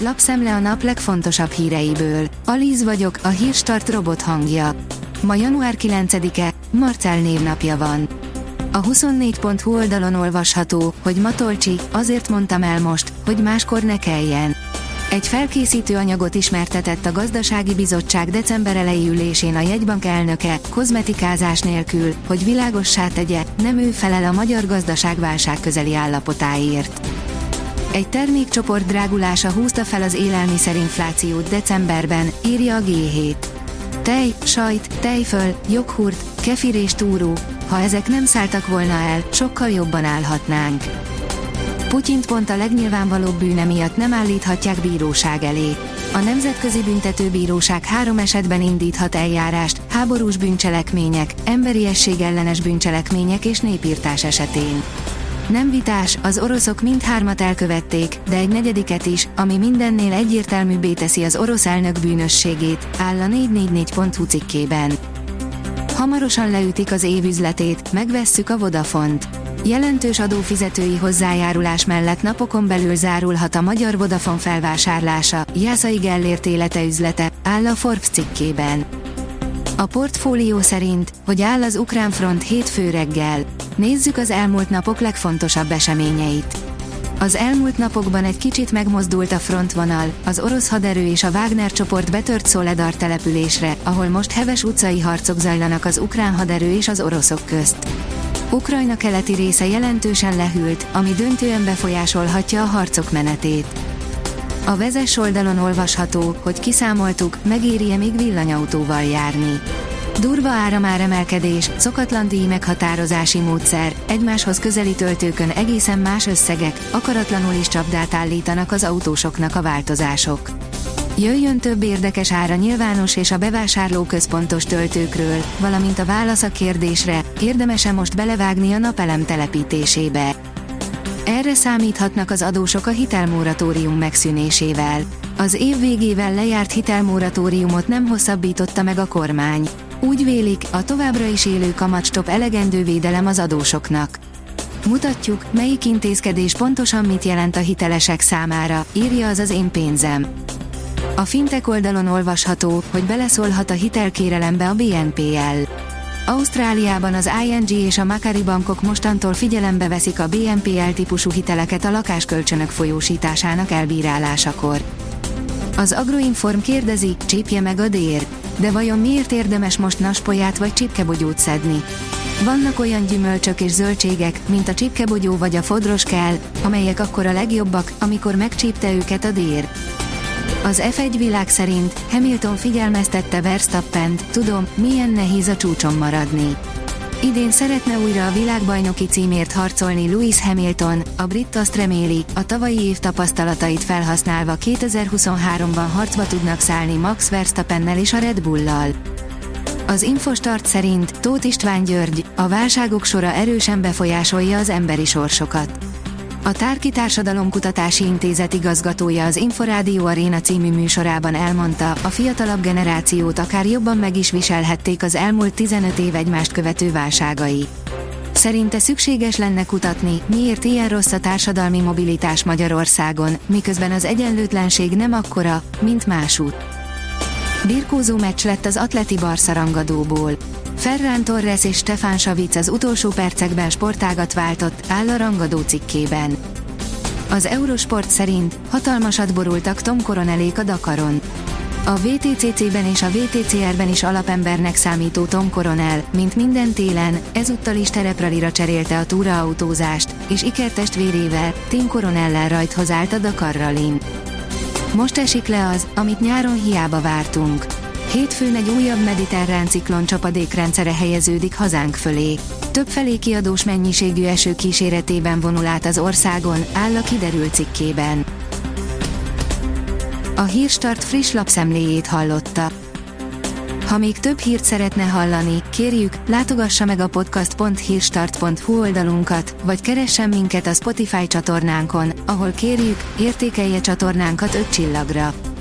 lapszemle a nap legfontosabb híreiből. Alíz vagyok, a hírstart robot hangja. Ma január 9-e, Marcel névnapja van. A 24.hu oldalon olvasható, hogy Matolcsi, azért mondtam el most, hogy máskor ne kelljen. Egy felkészítő anyagot ismertetett a Gazdasági Bizottság december elejé ülésén a jegybank elnöke, kozmetikázás nélkül, hogy világossá tegye, nem ő felel a magyar gazdaság válság közeli állapotáért. Egy termékcsoport drágulása húzta fel az élelmiszerinflációt decemberben, írja a G7. Tej, sajt, tejföl, joghurt, kefir és túró, ha ezek nem szálltak volna el, sokkal jobban állhatnánk. Putyint pont a legnyilvánvalóbb bűne miatt nem állíthatják bíróság elé. A Nemzetközi Büntetőbíróság három esetben indíthat eljárást, háborús bűncselekmények, emberiesség ellenes bűncselekmények és népírtás esetén. Nem vitás, az oroszok mindhármat elkövették, de egy negyediket is, ami mindennél egyértelműbbé teszi az orosz elnök bűnösségét, áll a 444.hu cikkében. Hamarosan leütik az évüzletét, megvesszük a Vodafont. Jelentős adófizetői hozzájárulás mellett napokon belül zárulhat a magyar Vodafone felvásárlása, Jászai Gellért élete üzlete, áll a Forbes cikkében. A portfólió szerint, hogy áll az ukrán front hétfő reggel. Nézzük az elmúlt napok legfontosabb eseményeit. Az elmúlt napokban egy kicsit megmozdult a frontvonal, az orosz haderő és a Wagner csoport betört Szoledar településre, ahol most heves utcai harcok zajlanak az ukrán haderő és az oroszok közt. Ukrajna keleti része jelentősen lehűlt, ami döntően befolyásolhatja a harcok menetét. A vezes oldalon olvasható, hogy kiszámoltuk, megéri-e még villanyautóval járni. Durva áramáremelkedés, szokatlan díj meghatározási módszer, egymáshoz közeli töltőkön egészen más összegek, akaratlanul is csapdát állítanak az autósoknak a változások. Jöjjön több érdekes ára nyilvános és a bevásárló központos töltőkről, valamint a válasz a kérdésre, érdemese most belevágni a napelem telepítésébe. Erre számíthatnak az adósok a hitelmoratórium megszűnésével. Az év végével lejárt hitelmoratóriumot nem hosszabbította meg a kormány. Úgy vélik, a továbbra is élő kamatstop elegendő védelem az adósoknak. Mutatjuk, melyik intézkedés pontosan mit jelent a hitelesek számára, írja az az én pénzem. A fintek oldalon olvasható, hogy beleszólhat a hitelkérelembe a BNPL. Ausztráliában az ING és a Macquarie bankok mostantól figyelembe veszik a BNPL típusú hiteleket a lakáskölcsönök folyósításának elbírálásakor. Az Agroinform kérdezi, csípje meg a dér. De vajon miért érdemes most naspoját vagy csipkebogyót szedni? Vannak olyan gyümölcsök és zöldségek, mint a csipkebogyó vagy a fodros kell, amelyek akkor a legjobbak, amikor megcsípte őket a dér. Az F1 világ szerint Hamilton figyelmeztette Verstappent, tudom, milyen nehéz a csúcson maradni. Idén szeretne újra a világbajnoki címért harcolni Lewis Hamilton, a brit azt reméli, a tavalyi év tapasztalatait felhasználva 2023-ban harcba tudnak szállni Max Verstappennel és a Red Bull-lal. Az Infostart szerint Tóth István György, a válságok sora erősen befolyásolja az emberi sorsokat. A Tárki Társadalomkutatási Intézet igazgatója az Inforádió Aréna című műsorában elmondta, a fiatalabb generációt akár jobban meg is viselhették az elmúlt 15 év egymást követő válságai. Szerinte szükséges lenne kutatni, miért ilyen rossz a társadalmi mobilitás Magyarországon, miközben az egyenlőtlenség nem akkora, mint másút. Birkózó meccs lett az Atleti Barca rangadóból. Ferran Torres és Stefan Savic az utolsó percekben sportágat váltott, áll a rangadó cikkében. Az Eurosport szerint hatalmasat borultak Tom Coronelék a Dakaron. A VTCC-ben és a VTCR-ben is alapembernek számító Tom Coronel, mint minden télen, ezúttal is terepralira cserélte a túraautózást, és ikertestvérével, Tim Coronellel rajthoz állt a Dakar Rallin. Most esik le az, amit nyáron hiába vártunk. Hétfőn egy újabb mediterrán ciklon csapadékrendszere helyeződik hazánk fölé. Többfelé kiadós mennyiségű eső kíséretében vonul át az országon, áll a kiderült cikkében. A Hírstart friss lapszemléjét hallotta. Ha még több hírt szeretne hallani, kérjük, látogassa meg a podcast.hírstart.hu oldalunkat, vagy keressen minket a Spotify csatornánkon, ahol kérjük, értékelje csatornánkat 5 csillagra.